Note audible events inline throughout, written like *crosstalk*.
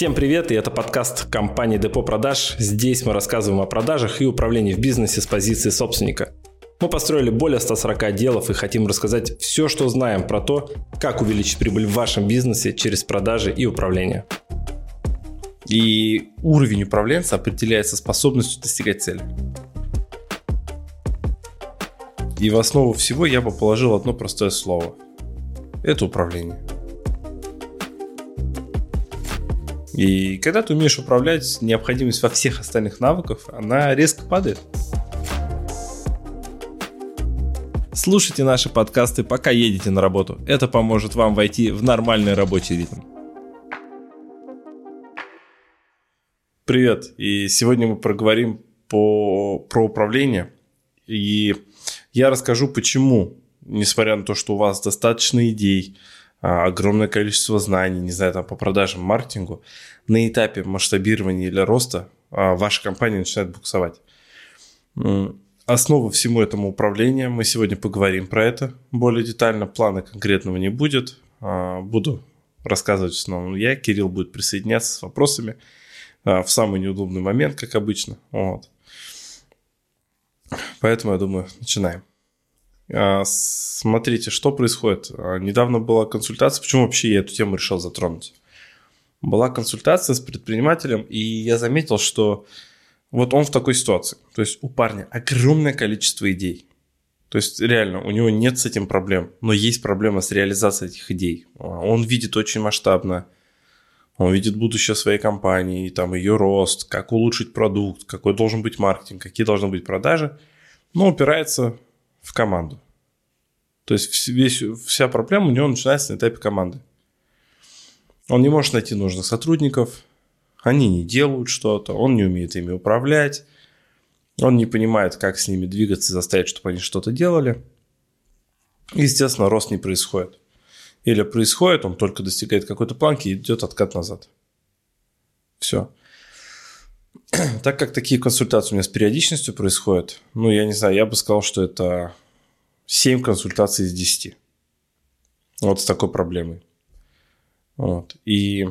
Всем привет, и это подкаст компании Депо Продаж. Здесь мы рассказываем о продажах и управлении в бизнесе с позиции собственника. Мы построили более 140 отделов и хотим рассказать все, что знаем про то, как увеличить прибыль в вашем бизнесе через продажи и управление. И уровень управленца определяется способностью достигать цели. И в основу всего я бы положил одно простое слово. Это управление. И когда ты умеешь управлять, необходимость во всех остальных навыках, она резко падает. Слушайте наши подкасты, пока едете на работу. Это поможет вам войти в нормальный рабочий ритм. Привет. И сегодня мы проговорим по, про управление. И я расскажу, почему, несмотря на то, что у вас достаточно идей, огромное количество знаний, не знаю, там по продажам, маркетингу, на этапе масштабирования или роста а, ваша компания начинает буксовать. Основа всему этому управления, мы сегодня поговорим про это более детально, плана конкретного не будет, а, буду рассказывать в основном я, Кирилл будет присоединяться с вопросами в самый неудобный момент, как обычно. Вот. Поэтому, я думаю, начинаем. А, смотрите, что происходит. А, недавно была консультация, почему вообще я эту тему решил затронуть. Была консультация с предпринимателем, и я заметил, что вот он в такой ситуации. То есть у парня огромное количество идей. То есть реально, у него нет с этим проблем, но есть проблема с реализацией этих идей. А, он видит очень масштабно, он видит будущее своей компании, там ее рост, как улучшить продукт, какой должен быть маркетинг, какие должны быть продажи, но упирается в команду. То есть весь, вся проблема у него начинается на этапе команды. Он не может найти нужных сотрудников, они не делают что-то, он не умеет ими управлять, он не понимает, как с ними двигаться и заставить, чтобы они что-то делали. естественно, рост не происходит. Или происходит, он только достигает какой-то планки и идет откат назад. Все. *clears throat* Так как такие консультации у меня с периодичностью происходят, ну, я не знаю, я бы сказал, что это 7 консультаций из 10. Вот с такой проблемой. Вот. И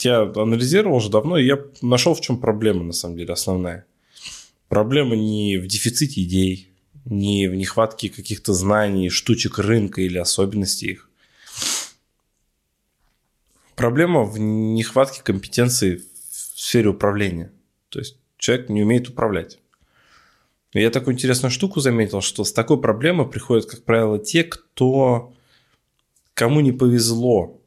я анализировал уже давно, и я нашел, в чем проблема, на самом деле, основная. Проблема не в дефиците идей, не в нехватке каких-то знаний, штучек рынка или особенностей их. Проблема в нехватке компетенции в сфере управления. То есть человек не умеет управлять. И я такую интересную штуку заметил, что с такой проблемой приходят, как правило, те, кто кому не повезло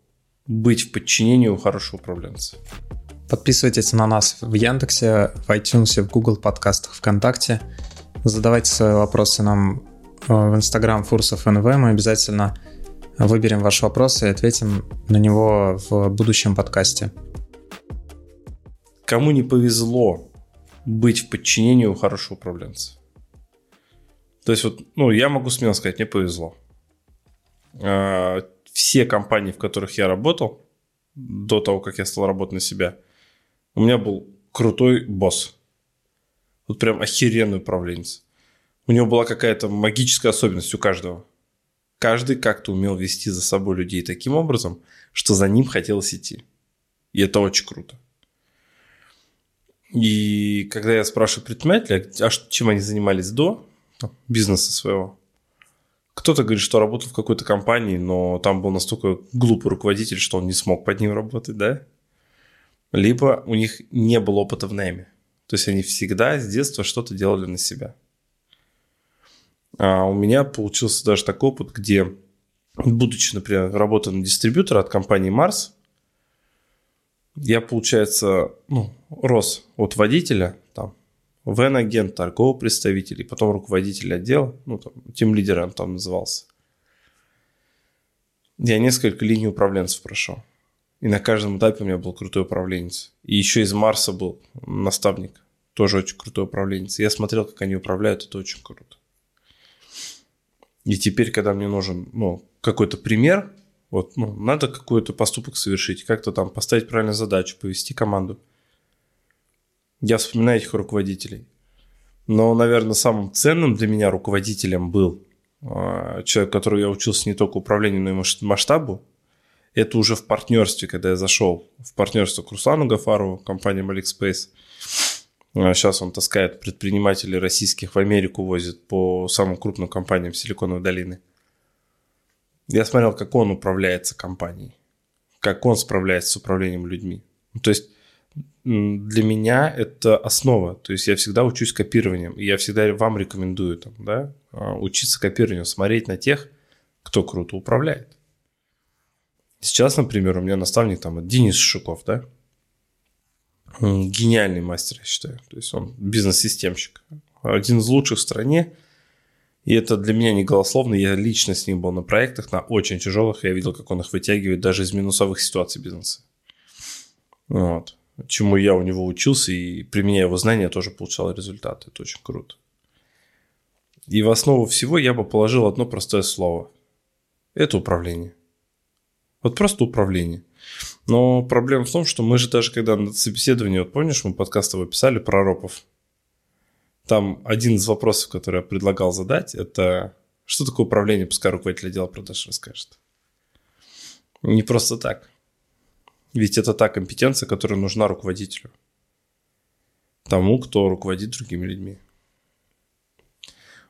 быть в подчинении у хорошего управленца. Подписывайтесь на нас в Яндексе, в iTunes, в Google подкастах, ВКонтакте. Задавайте свои вопросы нам э, в Instagram Фурсов НВ. Мы обязательно выберем ваш вопрос и ответим на него в будущем подкасте кому не повезло быть в подчинении у хорошего управленца. То есть вот, ну, я могу смело сказать, мне повезло. А, все компании, в которых я работал, до того, как я стал работать на себя, у меня был крутой босс. Вот прям охеренный управленец. У него была какая-то магическая особенность у каждого. Каждый как-то умел вести за собой людей таким образом, что за ним хотелось идти. И это очень круто. И когда я спрашиваю предпринимателя, а чем они занимались до бизнеса своего, кто-то говорит, что работал в какой-то компании, но там был настолько глупый руководитель, что он не смог под ним работать, да? Либо у них не было опыта в найме. То есть они всегда с детства что-то делали на себя. А у меня получился даже такой опыт, где, будучи, например, работая на дистрибьютора от компании Mars, я, получается, ну, рос от водителя, там, вен-агент, торговый представитель, и потом руководитель отдела, ну, там, тем лидером там назывался. Я несколько линий управленцев прошел. И на каждом этапе у меня был крутой управленец. И еще из Марса был наставник, тоже очень крутой управленец. я смотрел, как они управляют, это очень круто. И теперь, когда мне нужен ну, какой-то пример, вот, ну, надо какой-то поступок совершить, как-то там поставить правильную задачу, повести команду. Я вспоминаю этих руководителей. Но, наверное, самым ценным для меня руководителем был э, человек, который я учился не только управлению, но и масштабу. Это уже в партнерстве, когда я зашел в партнерство к Руслану Гафарову, компания Malik Сейчас он таскает предпринимателей российских в Америку, возит по самым крупным компаниям Силиконовой долины. Я смотрел, как он управляется компанией, как он справляется с управлением людьми. То есть для меня это основа. То есть я всегда учусь копированием. И я всегда вам рекомендую там, да, а, учиться копированию, смотреть на тех, кто круто управляет. Сейчас, например, у меня наставник там Денис Шуков, да, гениальный мастер, я считаю. То есть он бизнес-системщик. Один из лучших в стране. И это для меня не голословно. Я лично с ним был на проектах, на очень тяжелых. Я видел, как он их вытягивает даже из минусовых ситуаций бизнеса. Вот. Чему я у него учился и применяя его знания, тоже получал результаты. Это очень круто. И в основу всего я бы положил одно простое слово. Это управление. Вот просто управление. Но проблема в том, что мы же даже когда на собеседовании, вот помнишь, мы подкаст его писали про ропов. Там один из вопросов, который я предлагал задать, это что такое управление, пускай руководитель отдела продаж расскажет. Не просто так. Ведь это та компетенция, которая нужна руководителю. Тому, кто руководит другими людьми.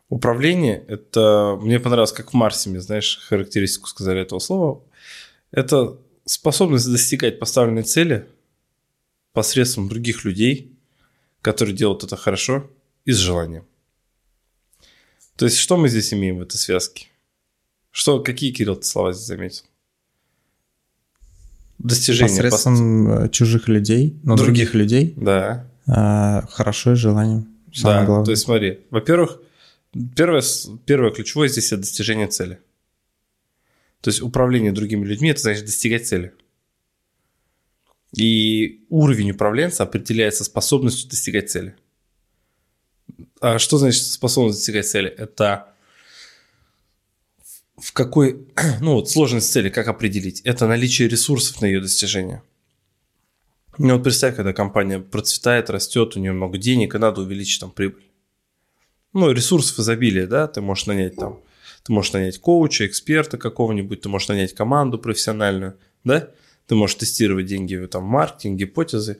Управление – это... Мне понравилось, как в Марсиме, знаешь, характеристику сказали этого слова. Это способность достигать поставленной цели посредством других людей, которые делают это хорошо и с желанием. То есть, что мы здесь имеем в этой связке? Что, какие, Кирилл, ты слова здесь заметил? Достижение. Посредством пост... Э, чужих людей, но других, других людей. Да. А, хорошо и желанием. Самое да, главное. то есть смотри, во-первых, первое, первое ключевое здесь это достижение цели. То есть управление другими людьми – это значит достигать цели. И уровень управленца определяется способностью достигать цели. А что значит способность достигать цели? Это в какой, *clears throat* ну вот сложность цели, как определить? Это наличие ресурсов на ее достижение. Ну вот представь, когда компания процветает, растет, у нее много денег, и надо увеличить там прибыль. Ну, ресурсов изобилия, да, ты можешь нанять там ты можешь нанять коуча, эксперта какого-нибудь, ты можешь нанять команду профессиональную, да? Ты можешь тестировать деньги там, маркетинг, гипотезы.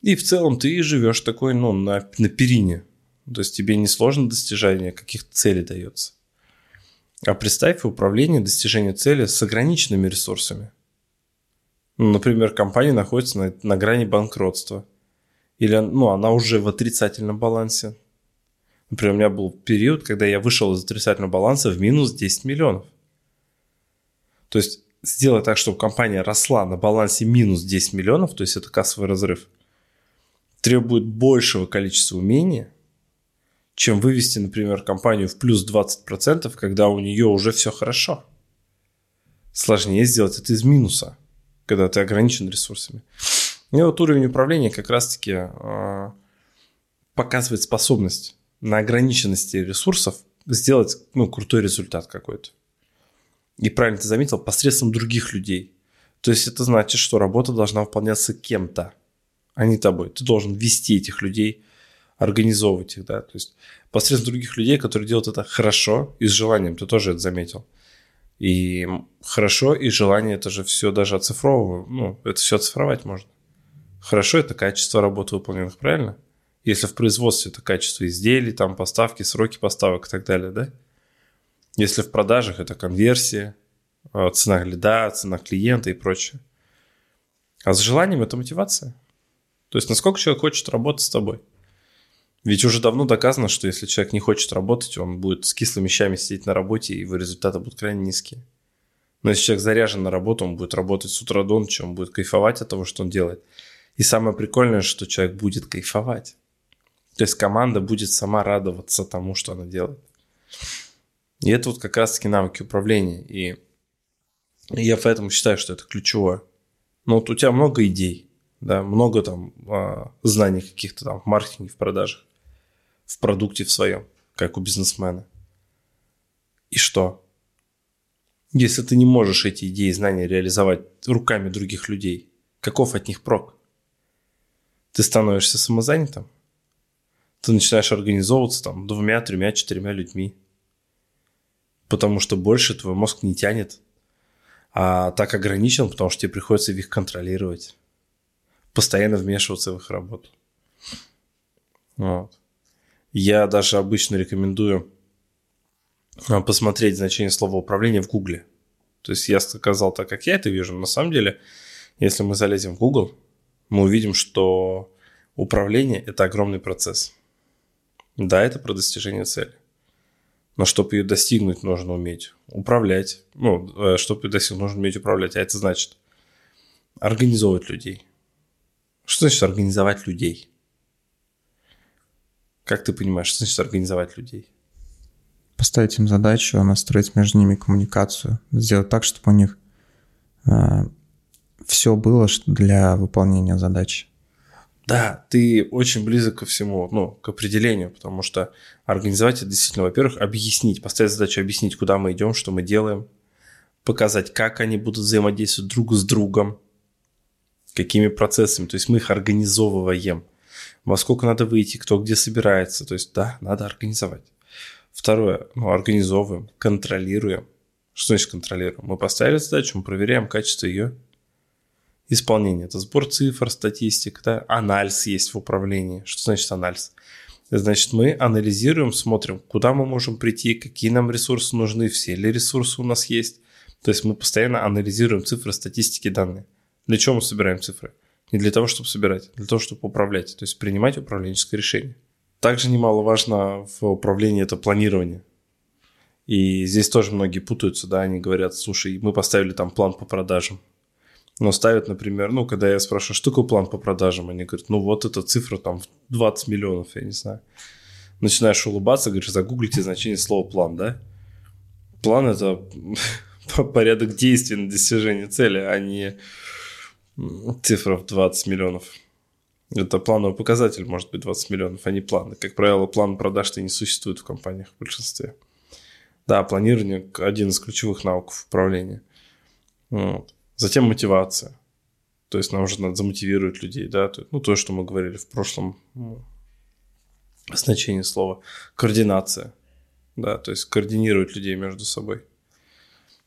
И в целом ты живешь такой, ну, на, на перине. То есть тебе несложно достижение каких-то целей дается. А представь управление, достижение цели с ограниченными ресурсами. Ну, например, компания находится на, на грани банкротства. Или ну, она уже в отрицательном балансе. Например, у меня был период, когда я вышел из отрицательного баланса в минус 10 миллионов. То есть сделать так, чтобы компания росла на балансе минус 10 миллионов, то есть это кассовый разрыв, требует большего количества умения, чем вывести, например, компанию в плюс 20%, когда у нее уже все хорошо. Сложнее сделать это из минуса, когда ты ограничен ресурсами. И вот уровень управления как раз-таки э, показывает способность на ограниченности ресурсов сделать ну, крутой результат какой-то. И правильно ты заметил, посредством других людей. То есть это значит, что работа должна выполняться кем-то, а не тобой. Ты должен вести этих людей, организовывать их, да. То есть посредством других людей, которые делают это хорошо и с желанием. Ты тоже это заметил. И хорошо и желание это же все даже оцифровываю. Ну, это все оцифровать можно. Хорошо это качество работы выполненных, правильно? Если в производстве это качество изделий, там поставки, сроки поставок и так далее, да? Если в продажах это конверсия, а, цена лида, цена клиента и прочее. А с желанием это мотивация. То есть насколько человек хочет работать с тобой. Ведь уже давно доказано, что если человек не хочет работать, он будет с кислыми щами сидеть на работе, и его результаты будут крайне низкие. Но если человек заряжен на работу, он будет работать с утра до ночи, он будет кайфовать от того, что он делает. И самое прикольное, что человек будет кайфовать. То есть команда будет сама радоваться тому, что она делает. И это вот как раз-таки навыки управления. И я поэтому считаю, что это ключевое. Но вот у тебя много идей, да, много там а, знаний каких-то там в маркетинге, в продажах, в продукте в своем, как у бизнесмена. И что? Если ты не можешь эти идеи и знания реализовать руками других людей, каков от них прок? Ты становишься самозанятым? ты начинаешь организовываться там двумя, тремя, четырьмя людьми. Потому что больше твой мозг не тянет. а так ограничен, потому что тебе приходится их контролировать, постоянно вмешиваться в их работу. Вот. Я даже обычно рекомендую а, посмотреть значение слова управление в Гугле. То есть я сказал так, как я это вижу. На самом деле, если мы залезем в Google, мы увидим, что управление – это огромный процесс. Да, это про достижение цели. Но чтобы ее достигнуть, нужно уметь управлять. Ну, э, чтобы ее достигнуть, нужно уметь управлять. А это значит организовывать людей. Что значит организовать людей? Как ты понимаешь, что значит организовать людей? Поставить им задачу, настроить между ними коммуникацию, сделать так, чтобы у них э, все было для выполнения задачи. Да, ты очень близок ко всему, ну, к определению, потому что организовать это действительно, во-первых, объяснить, поставить задачу объяснить, куда мы идем, что мы делаем, показать, как они будут взаимодействовать друг с другом, какими процессами, то есть мы их организовываем, во сколько надо выйти, кто где собирается, то есть да, надо организовать. Второе, ну, организовываем, контролируем. Что значит контролируем? Мы поставили задачу, мы проверяем качество ее исполнения. Это сбор цифр, статистика, да? анализ есть в управлении. Что значит анализ? Значит, мы анализируем, смотрим, куда мы можем прийти, какие нам ресурсы нужны, все ли ресурсы у нас есть. То есть мы постоянно анализируем цифры, статистики, данные. Для чего мы собираем цифры? Не для того, чтобы собирать, а для того, чтобы управлять, то есть принимать управленческое решение. Также немаловажно в управлении это планирование. И здесь тоже многие путаются, да, они говорят, слушай, мы поставили там план по продажам. Но ставят, например, ну, когда я спрашиваю, что такое план по продажам, они говорят, ну, вот эта цифра там 20 миллионов, я не знаю. Начинаешь улыбаться, говоришь, загуглите значение слова план, да? План – это *laughs* порядок действий на достижение цели, а не цифра в 20 миллионов. Это плановый показатель, может быть, 20 миллионов, а не планы. Как правило, план продаж-то не существует в компаниях в большинстве. Да, планирование – один из ключевых навыков управления. Вот. Затем мотивация. То есть нам уже надо замотивировать людей, да, ну, то, что мы говорили в прошлом значении слова. Координация, да, то есть координировать людей между собой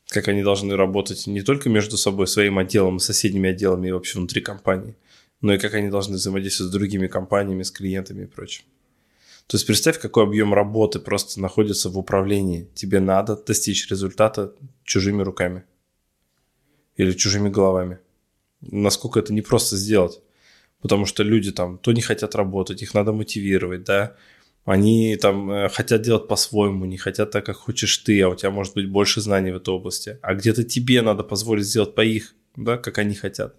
как они должны работать не только между собой, своим отделом и соседними отделами и вообще внутри компании, но и как они должны взаимодействовать с другими компаниями, с клиентами и прочим. То есть представь, какой объем работы просто находится в управлении. Тебе надо достичь результата чужими руками или чужими головами. Насколько это непросто сделать. Потому что люди там то не хотят работать, их надо мотивировать, да, они там э, хотят делать по-своему, не хотят так, как хочешь ты, а у тебя может быть больше знаний в этой области. А где-то тебе надо позволить сделать по их, да, как они хотят.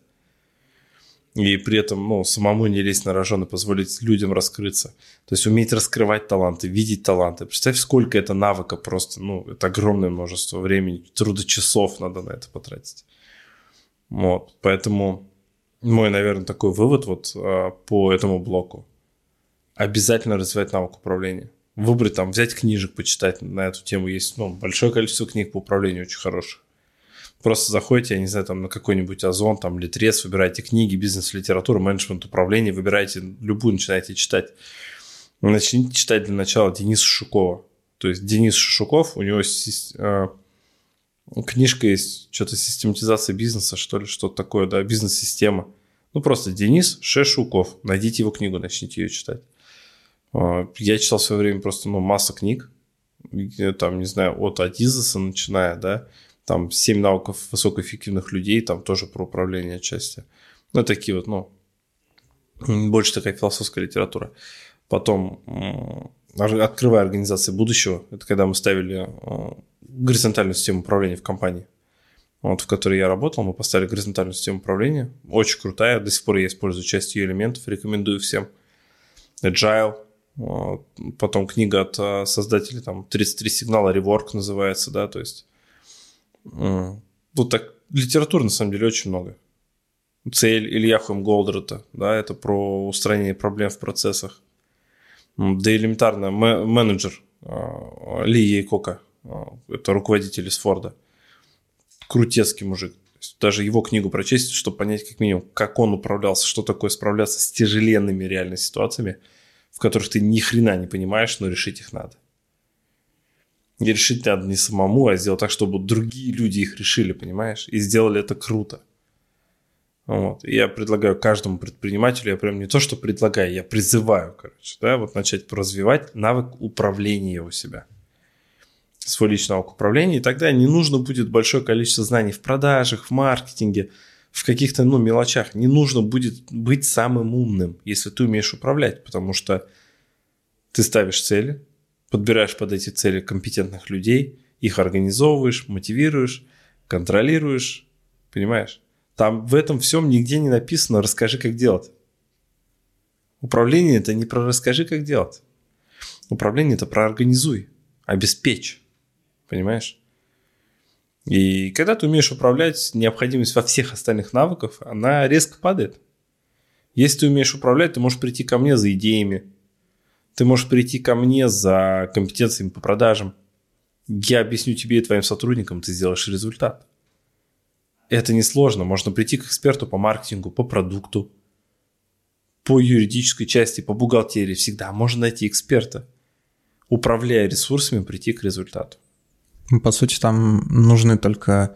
И при этом, ну, самому не лезть на рожон и позволить людям раскрыться. То есть уметь раскрывать таланты, видеть таланты. Представь, сколько это навыка просто, ну, это огромное множество времени, труда часов надо на это потратить. Вот, поэтому мой, наверное, такой вывод вот а, по этому блоку обязательно развивать навык управления. Выбрать там, взять книжек, почитать на эту тему. Есть ну, большое количество книг по управлению очень хороших. Просто заходите, я не знаю, там на какой-нибудь Озон, там Литрес, выбирайте книги, бизнес-литературу, менеджмент управления, выбирайте любую, начинайте читать. Начните читать для начала Дениса Шишукова. То есть Денис Шишуков, у него э, книжка есть, что-то систематизация бизнеса, что ли, что-то такое, да, бизнес-система. Ну, просто Денис Шишуков. Найдите его книгу, начните ее читать. А, я читал в свое время просто ну, масса книг, там, не знаю, от Адизеса начиная, да, там «Семь навыков высокоэффективных людей», там тоже про управление отчасти. Ну, такие вот, ну, больше такая философская литература. Потом «Открывая организации будущего», это когда мы ставили а, горизонтальную систему управления в компании, вот, в которой я работал, мы поставили горизонтальную систему управления, очень крутая, до сих пор я использую часть ее элементов, рекомендую всем. Agile, Потом книга от э, создателей, там, 33 сигнала, реворк называется, да, то есть... Вот так, литературы, на самом деле, очень много. Цель Илья Голдрата, да, это про устранение проблем в процессах. Да элементарно, менеджер э, Ли Ейкока, это руководитель из Форда. Крутецкий мужик. Даже его книгу прочесть, чтобы понять как минимум, как он управлялся, что такое справляться с тяжеленными реальными ситуациями – в которых ты ни хрена не понимаешь, но решить их надо. И решить надо не самому, а сделать так, чтобы другие люди их решили, понимаешь? И сделали это круто. Вот. И я предлагаю каждому предпринимателю, я прям не то, что предлагаю, я призываю, короче, да, вот начать развивать навык управления у себя. Свой личный навык управления, и тогда не нужно будет большое количество знаний в продажах, в маркетинге, в каких-то, ну, мелочах. Не нужно будет быть самым умным, если ты умеешь управлять, потому что ты ставишь цели, подбираешь под эти цели компетентных людей, их организовываешь, мотивируешь, контролируешь, понимаешь? Там в этом всем нигде не написано «расскажи, как делать». Управление – это не про «расскажи, как делать». Управление – это про «организуй», «обеспечь». Понимаешь? И когда ты умеешь управлять, необходимость во всех остальных навыках, она резко падает. Если ты умеешь управлять, ты можешь прийти ко мне за идеями, ты можешь прийти ко мне за компетенциями по продажам. Я объясню тебе и твоим сотрудникам, ты сделаешь результат. Это несложно. Можно прийти к эксперту по маркетингу, по продукту, по юридической части, по бухгалтерии. Всегда можно найти эксперта. Управляя ресурсами, прийти к результату. По сути, там нужны только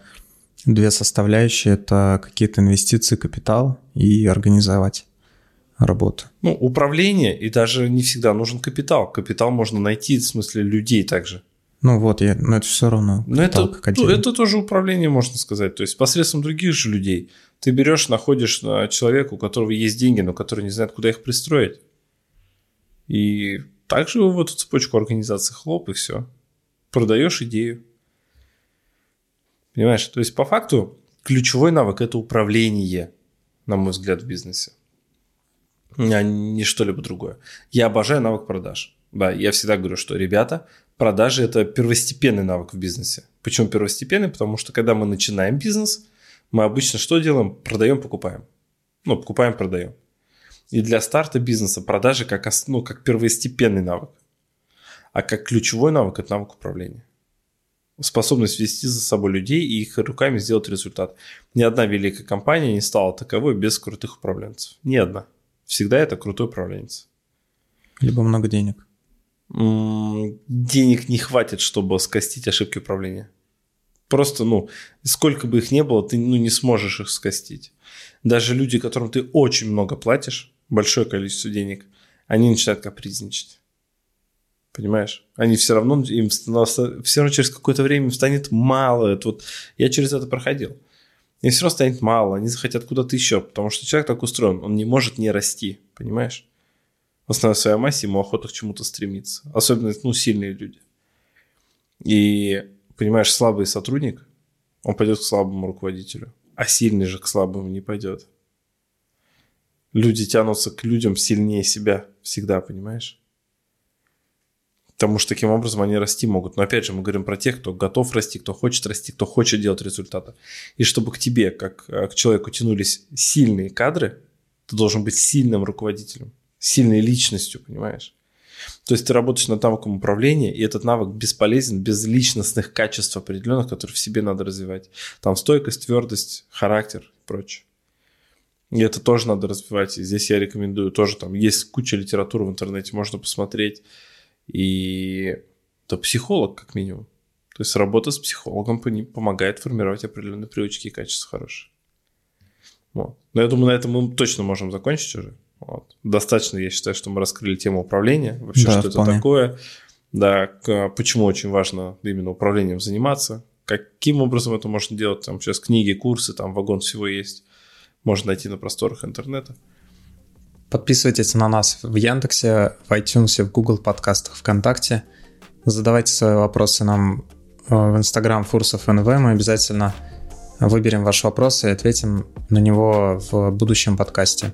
две составляющие. Это какие-то инвестиции, капитал и организовать работы. Ну, управление, и даже не всегда нужен капитал. Капитал можно найти, в смысле, людей также. Ну вот, я, но это все равно. Но это, ну, это тоже управление, можно сказать. То есть посредством других же людей. Ты берешь, находишь человека, у которого есть деньги, но который не знает, куда их пристроить. И также в эту цепочку организации хлоп, и все. Продаешь идею. Понимаешь? То есть по факту ключевой навык – это управление, на мой взгляд, в бизнесе а не что-либо другое. Я обожаю навык продаж. Да, я всегда говорю, что, ребята, продажи – это первостепенный навык в бизнесе. Почему первостепенный? Потому что, когда мы начинаем бизнес, мы обычно что делаем? Продаем, покупаем. Ну, покупаем, продаем. И для старта бизнеса продажи как, ну, как первостепенный навык. А как ключевой навык – это навык управления. Способность вести за собой людей и их руками сделать результат. Ни одна великая компания не стала таковой без крутых управленцев. Ни одна всегда это крутой управленец. Либо много денег. Денег не хватит, чтобы скостить ошибки управления. Просто, ну, сколько бы их ни было, ты ну, не сможешь их скостить. Даже люди, которым ты очень много платишь, большое количество денег, они начинают капризничать. Понимаешь? Они все равно, им все равно через какое-то время им станет мало. Это вот, я через это проходил им все равно станет мало, они захотят куда-то еще, потому что человек так устроен, он не может не расти, понимаешь? В основной своей массе ему охота к чему-то стремиться, особенно, ну, сильные люди. И, понимаешь, слабый сотрудник, он пойдет к слабому руководителю, а сильный же к слабому не пойдет. Люди тянутся к людям сильнее себя всегда, понимаешь? Потому что таким образом они расти могут. Но опять же, мы говорим про тех, кто готов расти, кто хочет расти, кто хочет делать результаты. И чтобы к тебе, как э, к человеку, тянулись сильные кадры, ты должен быть сильным руководителем, сильной личностью, понимаешь? То есть ты работаешь над навыком управления, и этот навык бесполезен без личностных качеств определенных, которые в себе надо развивать. Там стойкость, твердость, характер и прочее. И это тоже надо развивать. И здесь я рекомендую тоже, там есть куча литературы в интернете, можно посмотреть и это психолог, как минимум. То есть работа с психологом помогает формировать определенные привычки и качества хорошие. Вот. Но я думаю, на этом мы точно можем закончить уже. Вот. Достаточно, я считаю, что мы раскрыли тему управления, вообще, да, что вполне. это такое, да, почему очень важно именно управлением заниматься, каким образом это можно делать, там сейчас книги, курсы, там вагон всего есть, можно найти на просторах интернета. Подписывайтесь на нас в Яндексе, в iTunes, в Google подкастах, ВКонтакте. Задавайте свои вопросы нам э, в Instagram Фурсов НВ. Мы обязательно выберем ваш вопрос и ответим на него в будущем подкасте.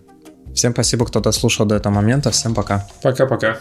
Всем спасибо, кто дослушал до этого момента. Всем пока. Пока-пока.